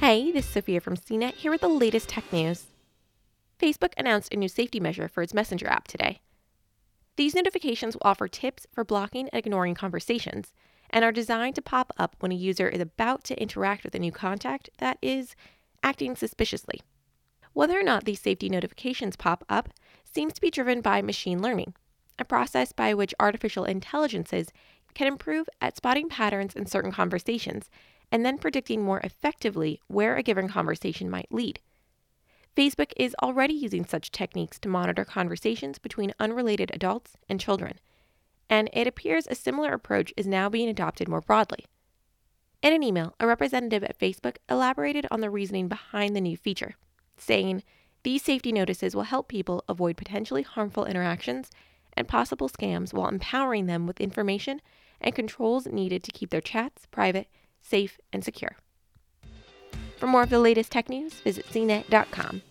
Hey, this is Sophia from CNET here with the latest tech news. Facebook announced a new safety measure for its Messenger app today. These notifications will offer tips for blocking and ignoring conversations and are designed to pop up when a user is about to interact with a new contact that is acting suspiciously. Whether or not these safety notifications pop up seems to be driven by machine learning, a process by which artificial intelligences can improve at spotting patterns in certain conversations and then predicting more effectively where a given conversation might lead. Facebook is already using such techniques to monitor conversations between unrelated adults and children, and it appears a similar approach is now being adopted more broadly. In an email, a representative at Facebook elaborated on the reasoning behind the new feature, saying, These safety notices will help people avoid potentially harmful interactions and possible scams while empowering them with information and controls needed to keep their chats private, safe, and secure. For more of the latest tech news, visit cnet.com.